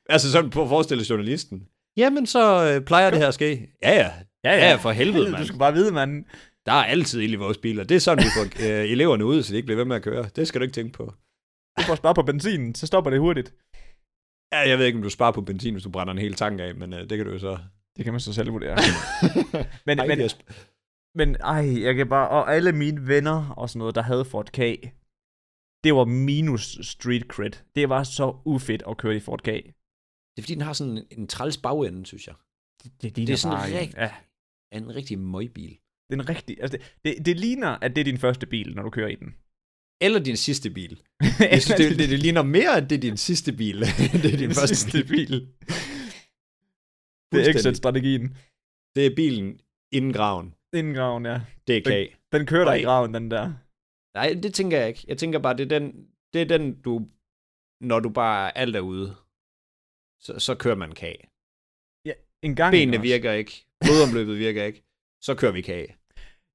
Altså sådan på at forestille journalisten. Jamen, så øh, plejer det her at ske. Ja, ja. Ja, Ja, for helvede, Du mand. skal bare vide, mand. Der er altid ild i vores biler. Det er sådan, vi får øh, eleverne ud, så de ikke bliver ved med at køre. Det skal du ikke tænke på. Du får spare på benzinen, så stopper det hurtigt. Ja, jeg ved ikke, om du sparer på benzin, hvis du brænder en hel tank af, men øh, det kan du jo så. Det kan man så selv vurdere. men, Ej, men, er men ej, jeg kan bare... Og alle mine venner og sådan noget, der havde Ford K, det var minus street cred. Det var så ufedt at køre i Ford K. det er fordi, den har sådan en, en træls bagende, synes jeg. Det, Det er sådan bare, rigtig- Ja, En rigtig møgbil. det er en rigtig... Altså, det, det, det ligner, at det er din første bil, når du kører i den. Eller din sidste bil. Jeg synes, det, det, det ligner mere, at det er din sidste bil. det er din første sidste bil. bil. Det er exit-strategien. Det er bilen inden graven. Inden graven, ja. Det er K. Den kører der i graven, den der. Nej, det tænker jeg ikke. Jeg tænker bare, det er den, det er den du, når du bare alt er ude, så, så kører man kage. En gang Benene også. virker ikke, blodomløbet virker ikke, så kører vi kage.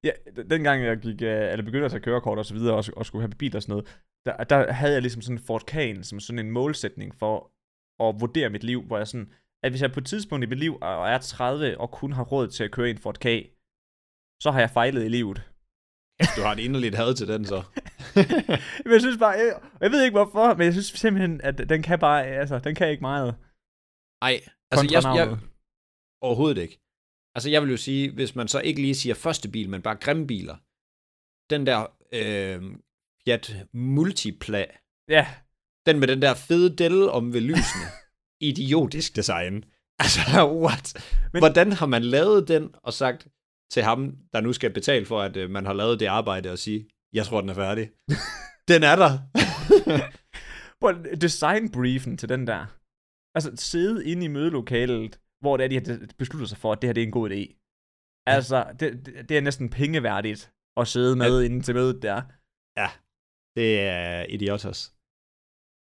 Ja, d- dengang jeg gik, øh, eller begyndte at tage kørekort og så videre, og, og skulle have bil og sådan noget, der, der havde jeg ligesom sådan en Ford Kagen, som sådan en målsætning for at vurdere mit liv, hvor jeg sådan, at hvis jeg på et tidspunkt i mit liv og er 30 og kun har råd til at køre en Ford K, så har jeg fejlet i livet. Du har et inderligt had til den så. Men jeg synes bare, jeg, jeg ved ikke hvorfor, men jeg synes simpelthen, at den kan bare, altså, den kan ikke meget. Ej, altså jeg, jeg, overhovedet ikke. Altså jeg vil jo sige, hvis man så ikke lige siger første bil, men bare grimme biler, den der øh, Fiat Multipla, Ja, den med den der fede del om ved lysene, idiotisk design. Altså, what? Men- Hvordan har man lavet den og sagt til ham, der nu skal betale for, at øh, man har lavet det arbejde, og sige, jeg tror, den er færdig. den er der. Hvor designbriefen til den der. Altså sidde inde i mødelokalet, hvor det er, de har beslutter sig for, at det her det er en god idé. Altså, det, det er næsten pengeværdigt at sidde med inde til mødet der. det er idiotos.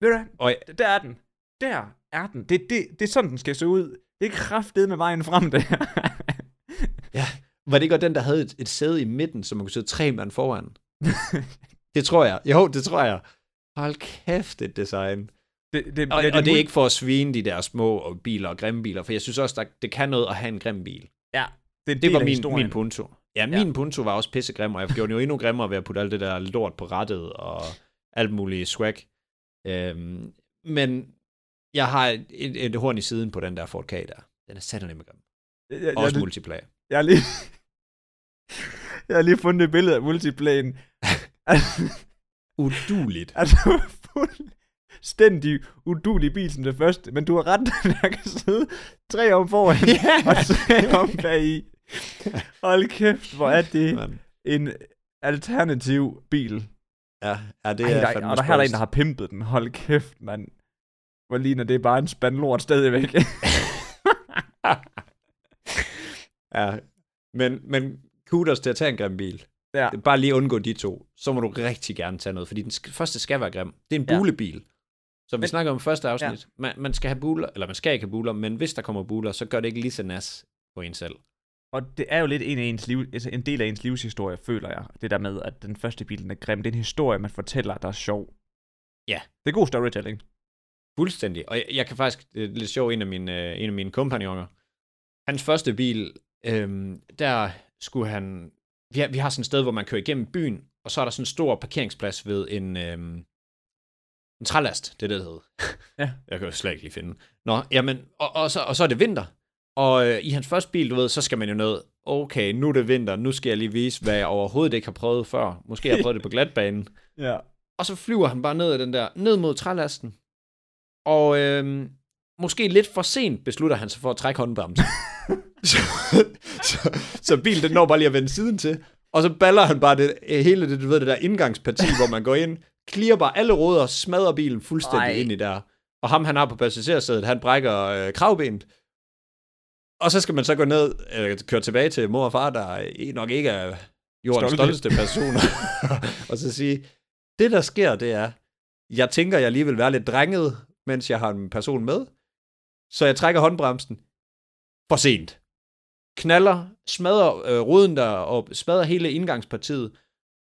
Ved du hvad? Og Der er den. Der er den. Det, det, det er sådan, den skal se ud. Det er kraftedet med vejen frem, det her. Var det ikke også den, der havde et, et sæde i midten, så man kunne sidde tre mand foran? det tror jeg. Jo, det tror jeg. Hold kæft, et design. det, det, Og, ja, og det er ikke for at svine de der små og biler og grimme biler, for jeg synes også, der, det kan noget at have en grim bil. Ja, det, er Det var min, historien. min punto. Ja, min ja. punto var også pissegrim, og jeg gjorde den jo endnu grimmere ved at putte alt det der lort på rettet og alt muligt swag. Øhm, men jeg har et, et, et horn i siden på den der Ford K der. Den er satterlig med grim. Jeg, jeg, Også jeg, multiplayer. jeg, har lige, jeg har lige fundet et billede af multiplayen. Uduligt. Altså, fuldstændig udulig bil som det første, men du har ret, der kan sidde tre om foran, og tre om bagi. Hold kæft, hvor er det Man. en alternativ bil. Ja, ja, det Ej, er der, fandme og der her er der en, der har pimpet den. Hold kæft, mand. Hvor ligner det bare en spand lort stadigvæk. Ja, men, men kudos til at tage en grim bil. ja. Bare lige undgå de to. Så må du rigtig gerne tage noget, fordi den skal, første skal være grim. Det er en Ja. bulebil. Som vi Men- snakker om i første afsnit. Ja. Man, man skal have buler, eller man skal ikke have buler, men hvis der kommer buler, så gør det ikke lige så nas på en selv. Og det er jo lidt en, af ens liv, altså en del af ens livshistorie, føler jeg. Det der med, at den første bil den er grim. Det er en historie, man fortæller, der er sjov. Ja. Det er god storytelling. Fuldstændig. Og jeg, jeg kan faktisk, det er lidt sjovt, en af mine, øh, en af mine kompagnoner, hans første bil, øhm, der skulle han, vi har, vi har sådan et sted, hvor man kører igennem byen, og så er der sådan en stor parkeringsplads ved en, øhm, en trælast, det er det, det hedder. Ja. Jeg kan jo slet ikke lige finde. Nå, jamen, og, og, så, og så er det vinter. Og øh, i hans første bil, du ved, så skal man jo noget, okay, nu er det vinter, nu skal jeg lige vise, hvad jeg overhovedet ikke har prøvet før. Måske har jeg prøvet det på glatbanen. Ja. Og så flyver han bare ned ad den der, ned mod trælasten. Og øhm, måske lidt for sent beslutter han sig for at trække håndbremsen. så, så, så bilen den når bare lige at vende siden til. Og så baller han bare det, hele det, du ved, det der indgangsparti, hvor man går ind, clear bare alle ruder, smadrer bilen fuldstændig Ej. Ej. ind i der. Og ham, han har på passagersædet, han brækker øh, kravbenet. Og så skal man så gå ned, øh, køre tilbage til mor og far, der øh, nok ikke er jordens Stolte. stolteste personer. og så sige, det der sker, det er, jeg tænker, jeg lige vil være lidt drenget, mens jeg har en person med. Så jeg trækker håndbremsen. For sent. Knaller, smadrer øh, ruden der, og smadrer hele indgangspartiet.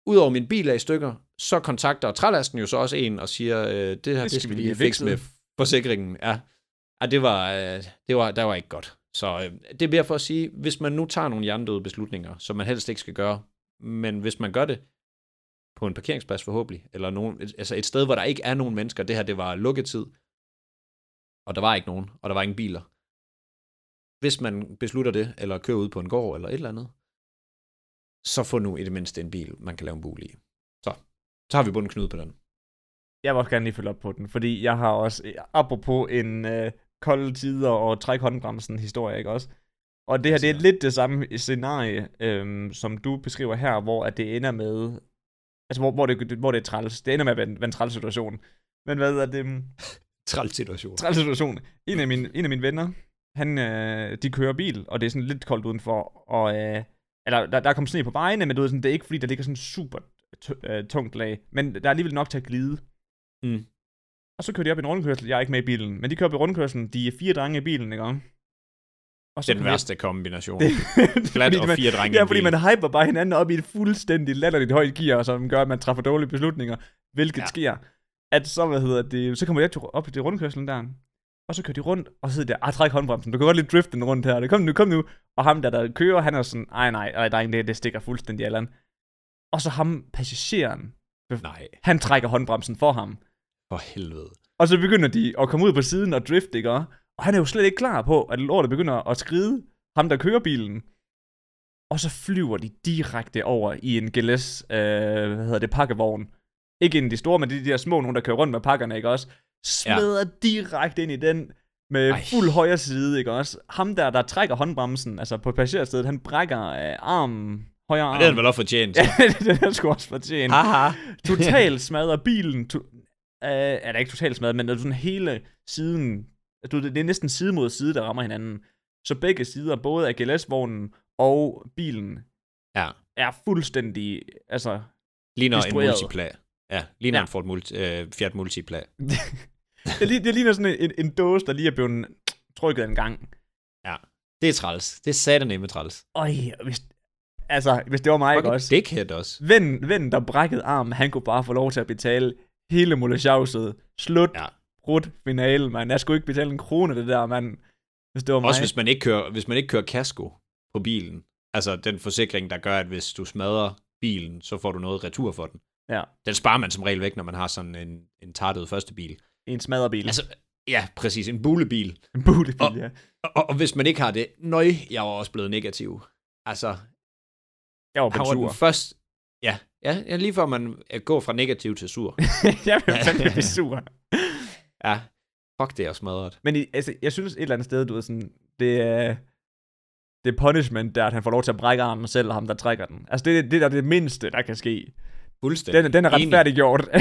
Udover min bil er i stykker, så kontakter trælasten jo så også en og siger, øh, det her det skal, vi lige fikse med forsikringen. Ja, ja det, var, øh, det, var, der var ikke godt. Så øh, det er mere for at sige, hvis man nu tager nogle hjernedøde beslutninger, som man helst ikke skal gøre, men hvis man gør det på en parkeringsplads forhåbentlig, eller nogen, altså et sted, hvor der ikke er nogen mennesker, det her det var lukketid, og der var ikke nogen, og der var ingen biler. Hvis man beslutter det, eller kører ud på en gård, eller et eller andet, så få nu i det mindste en bil, man kan lave en bolig i. Så, så har vi bundet knude på den. Jeg vil også gerne lige følge op på den, fordi jeg har også, apropos en øh, kolde tider og træk håndbremsen historie, ikke også? Og det her, det er lidt det samme scenarie, øhm, som du beskriver her, hvor at det ender med, altså hvor, hvor, det, hvor det er træls. Det ender med at være en, være en træls situation. Men hvad er det? Træls situation. træls situation. En af mine, en af mine venner, han, øh, de kører bil, og det er sådan lidt koldt udenfor, og øh, eller der, der er kommet sne på vejene, men du ved, sådan, det er ikke fordi, der ligger sådan super øh, tungt lag, men der er alligevel nok til at glide. Mm. Og så kører de op i en rundkørsel. Jeg er ikke med i bilen, men de kører op i rundkørselen. De er fire drenge i bilen, ikke? Og er den værste kombination. Det, og fire drenge i Ja, fordi man hyper bare hinanden op i et fuldstændig latterligt højt gear, som gør, at man træffer dårlige beslutninger, hvilket ja. sker. At så, hvad hedder det, så kommer de op til- op i det rundkørselen der, og så kører de rundt, og så sidder der, ah, træk håndbremsen, du kan godt lige drifte den rundt her, det kom nu, kom nu. Og ham der, der kører, han er sådan, ej nej, ej, dreng, det, det stikker fuldstændig Allan. Og så ham, passageren, Nej, han trækker håndbremsen for ham. for helvede. Og så begynder de at komme ud på siden og drifte, ikke? Og han er jo slet ikke klar på, at lortet begynder at skride. Ham, der kører bilen. Og så flyver de direkte over i en GLS, øh, hvad hedder det, pakkevogn. Ikke ind i de store, men det er de der små, nogen, der kører rundt med pakkerne, ikke også? Smadrer ja. direkte ind i den med Ej. Fuld højre side, ikke også? Ham der, der trækker håndbremsen, altså på passagerstedet, han brækker øh, armen, højre arm. Og det er vel også fortjent. Ja, det er sgu også fortjent Haha. totalt smadrer bilen. To, øh, er der ikke totalt smadret, men det er sådan hele siden, du, det er næsten side mod side, der rammer hinanden. Så begge sider, både af GLS-vognen og bilen, Ja. er fuldstændig, altså, Ligner en Destrueret. Ja, ligner Ja. en Ford multi, øh, Fiat Multipla. det, det ligner sådan en, en dåse, der lige er blevet trykket en gang. Det er træls. Det er satanemme træls. Øj, hvis, altså, hvis det var mig, ikke også? dickhead også. Ven, ven, der brækkede arm, han kunne bare få lov til at betale hele mulesjavset. Slut, Ja. ja. brudt, finale, man. Jeg skulle ikke betale en krone, det der, mand. Hvis det var mig. Også hvis man ikke kører, hvis man ikke kører kasko på bilen. Altså den forsikring, der gør, at hvis du smadrer bilen, så får du noget retur for den. Ja. Den sparer man som regel væk, når man har sådan en, en tartet første bil. En smadrebil. Altså, Altså, ja, præcis. En bulebil. en bulebil, og- ja. Og, og, og hvis man ikke har det, nøj, jeg var også blevet negativ. Altså, Jeg var på var den første... Ja, ja, ja, lige før man går fra negativ til sur. jeg vil fandme sur. Ja, fuck det er smadret. Men i, altså, jeg synes et eller andet sted, du ved sådan, det er, det er punishment, der at han får lov til at brække armen selv, og ham der trækker den. Altså, det, det er det mindste, der kan ske. Fuldstændig. Den, den er retfærdiggjort.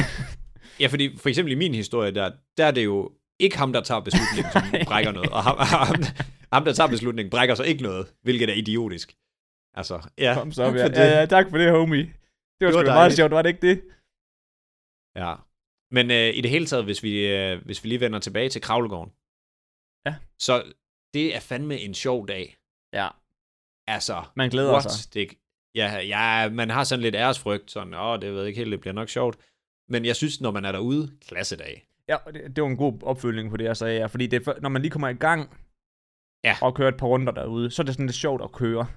Ja, fordi for eksempel i min historie, der, der er det jo ikke ham, der tager beslutningen, som brækker noget. Og ham, ham, ham, der tager beslutningen, brækker så ikke noget, hvilket er idiotisk. Altså, ja. Kom så, tak ja. for ja, ja, tak for det, homie. Det var, var sgu meget sjovt, var det ikke det? ja. Men øh, i det hele taget, hvis vi, øh, hvis vi lige vender tilbage til Kravlegården, Ja. så det er fandme en sjov dag. Ja, Altså, man glæder what? sig. Det, ja, ja, man har sådan lidt æresfrygt, sådan, åh, det ved jeg ikke helt, det bliver nok sjovt. Men jeg synes, når man er derude, klassedag. Ja, det, det var en god opfølgning på det, jeg sagde, ja. Fordi det, når man lige kommer i gang, Ja. og kører et par runder derude, så er det sådan lidt sjovt at køre.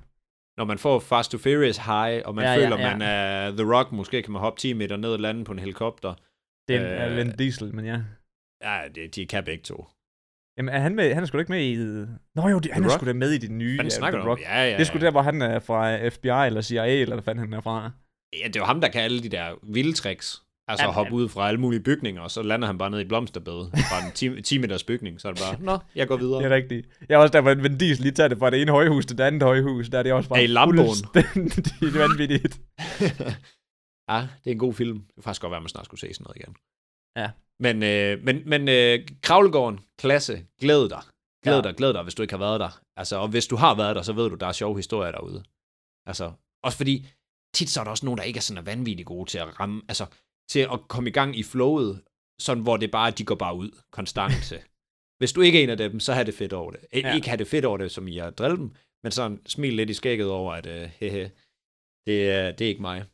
Når man får Fast to Furious high, og man Ja, ja, ja, føler, ja. man er The Rock, måske kan man hoppe 10 meter ned og lande på en helikopter. Det er Øh, øh, Vin Diesel, men ja. Ja, det, de kan begge to. Jamen, er han, med, han er sgu da ikke med i... Nå jo, de, han er sgu da med i det nye. Hvad ja, snakker? Rock. Ja, ja, Det er sgu ja. der, hvor han er fra FBI eller CIA, eller hvad fanden han er fra. Ja, det er jo ham, der kan alle de der vilde tricks. Altså Ja, at hoppe ja. ud fra alle mulige bygninger, og så lander han bare ned i blomsterbedet fra en 10, 10 meters bygning. Så er det bare, nå, jeg går videre. Det er rigtigt. Jeg er også der, hvor Vin Diesel lige tager det fra det ene højhus til det andet højhus. Der er det også bare Ja, i Lamboen. fuldstændig vanvittigt. ja, det er en god film. Det kan faktisk godt være, at man snart skulle se sådan noget igen. Ja. Men, øh, men, men øh, Kravlegården, klasse, glæd dig. Glæd Ja. dig, glæd dig, hvis du ikke har været der. Altså, og hvis du har været der, så ved du, der er sjove historier derude. Altså, også fordi, tit så er der også nogen, der ikke er sådan vanvittigt gode til at ramme, altså, til at komme i gang i flowet, sådan hvor det bare, de går bare ud konstant. Hvis du ikke er en af dem, så har det fedt over det. Ja. Ikke have det fedt over det, som I har drillet dem, men sådan smil lidt i skægget over, at øh, hehe, det, er, det er ikke mig.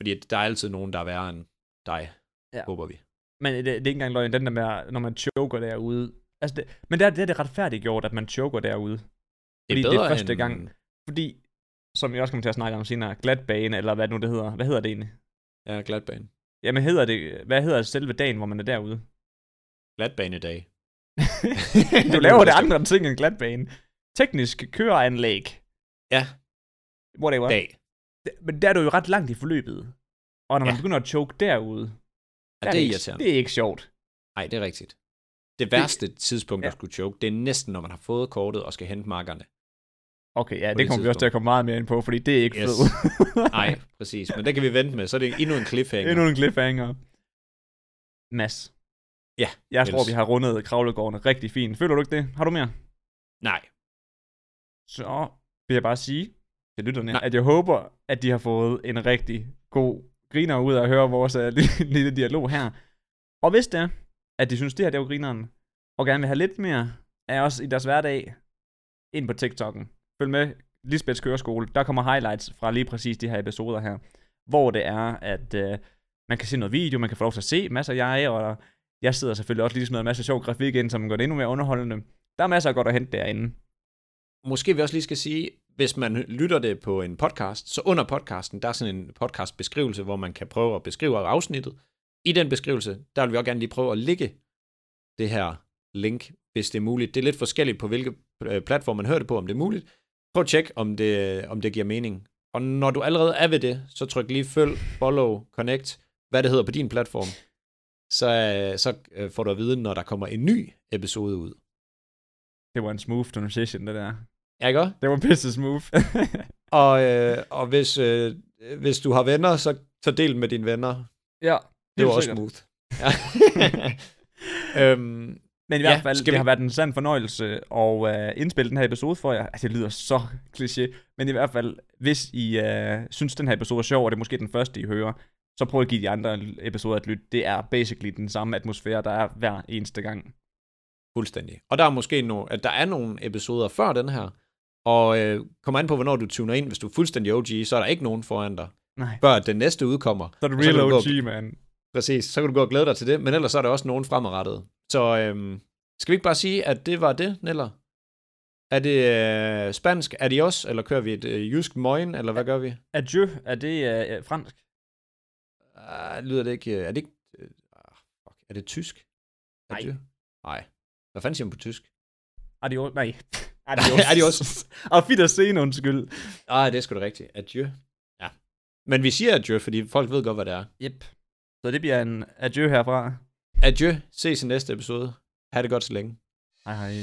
Fordi der er altid nogen, der er værre end dig, Ja. håber vi. Men det, det er ikke engang løgn, den der med, når man choker derude. Altså det, men der, der er det retfærdigt gjort, at man choker derude. Det Fordi det er første end, gang. Fordi, som jeg også kommer til at snakke om senere, glatbane, eller hvad nu det hedder. Hvad hedder det egentlig? Ja, glatbane. Jamen hedder det, hvad hedder selve dagen, hvor man er derude? Glatbanedag. du laver det andre ting end glatbane. Teknisk køreanlæg. Ja, Whatever. dag. Men der er du jo ret langt i forløbet. Og når man Ja. begynder at choke derude, Ja, der det er ikke, det er ikke sjovt. Nej, det er rigtigt. Det værste tidspunkt, ja. at skulle choke, det er næsten, når man har fået kortet og skal hente markerne. Okay, ja, det det kommer vi også til at komme meget mere ind på, fordi det er ikke Yes. fedt. Nej, præcis. Men det kan vi vente med. Så er det endnu en cliffhanger. Endnu en cliffhanger. Mads. Ja, Jeg tror, vi har rundet kravlegården rigtig fint. Føler du ikke det? Har du mere? Nej. Så vil jeg bare sige til lytterne, Nej. at jeg håber, at de har fået en rigtig god griner ud af at høre vores uh, lille, lille dialog her. Og hvis det er, at de synes, det her det er jo grineren, og gerne vil have lidt mere af os i deres hverdag, ind på TikTok'en. Følg med Lisbeths Køreskole. Der kommer highlights fra lige præcis de her episoder her, hvor det er, at uh, man kan se noget video, man kan få lov til at se masser af jeg, og jeg sidder selvfølgelig også lige smider en masse sjov grafik ind, som gør det endnu mere underholdende. Der er masser af godt at hente derinde. Måske vi også lige skal sige, hvis man lytter det på en podcast, så under podcasten, der er sådan en podcastbeskrivelse, hvor man kan prøve at beskrive afsnittet. I den beskrivelse, der vil vi også gerne lige prøve at lægge det her link, hvis det er muligt. Det er lidt forskelligt på, hvilke øh, platform man hører det på, om det er muligt. Prøv at tjekke, om det, om det giver mening. Og når du allerede er ved det, så tryk lige følg, follow, connect, hvad det hedder på din platform. Så, øh, så øh, får du at vide, når der kommer en ny episode ud. Det var en smooth transition, det der. Ja, ikke? Det var pisse smooth. Og, øh, og hvis, øh, hvis du har venner, så, så del med dine venner. ja, Det var også sikkert. smooth. Ja. øhm, Men i Ja, hvert fald, skal det vi- har været en sand fornøjelse at uh, indspille den her episode for jer. Altså, det lyder så kliché. Men i hvert fald, hvis I uh, synes, den her episode er sjov, og det er måske den første, I hører, så prøv at give de andre episoder et lyt. Det er basically den samme atmosfære, der er hver eneste gang. fuldstændig. Og der er måske no, at der er nogle episoder før den her, og øh, kommer an på, hvornår du tuner ind. Hvis du er fuldstændig OG, så er der ikke nogen foran dig, Nej. før den næste udkommer. Så er Og så real du gå- OG, man. Præcis, så kan du gå og glæde dig til det, men ellers så er der også nogen fremadrettet. Så øhm, skal vi ikke bare sige, at det var det, Neller? Er det øh, spansk? Er også? Eller kører vi et øh, jysk moin? Eller hvad gør vi? Adieu, er det uh, fransk? Uh, lyder det ikke... øh, Er det ikke... Øh, ah, fuck, er det tysk? Nej. Adieu? Nej. Hvad fanden siger man på tysk? Adios. Nej. Adios. Og fedt at se, undskyld. Ah, det er sgu da rigtigt. Adieu. Ja. Men vi siger adieu, fordi folk ved godt, hvad det er. Yep. Så det bliver en adieu herfra. Adieu. Ses i næste episode. Ha' det godt så længe. Hej hej.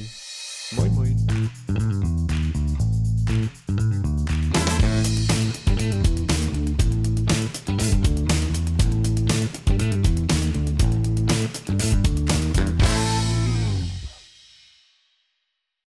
Moin.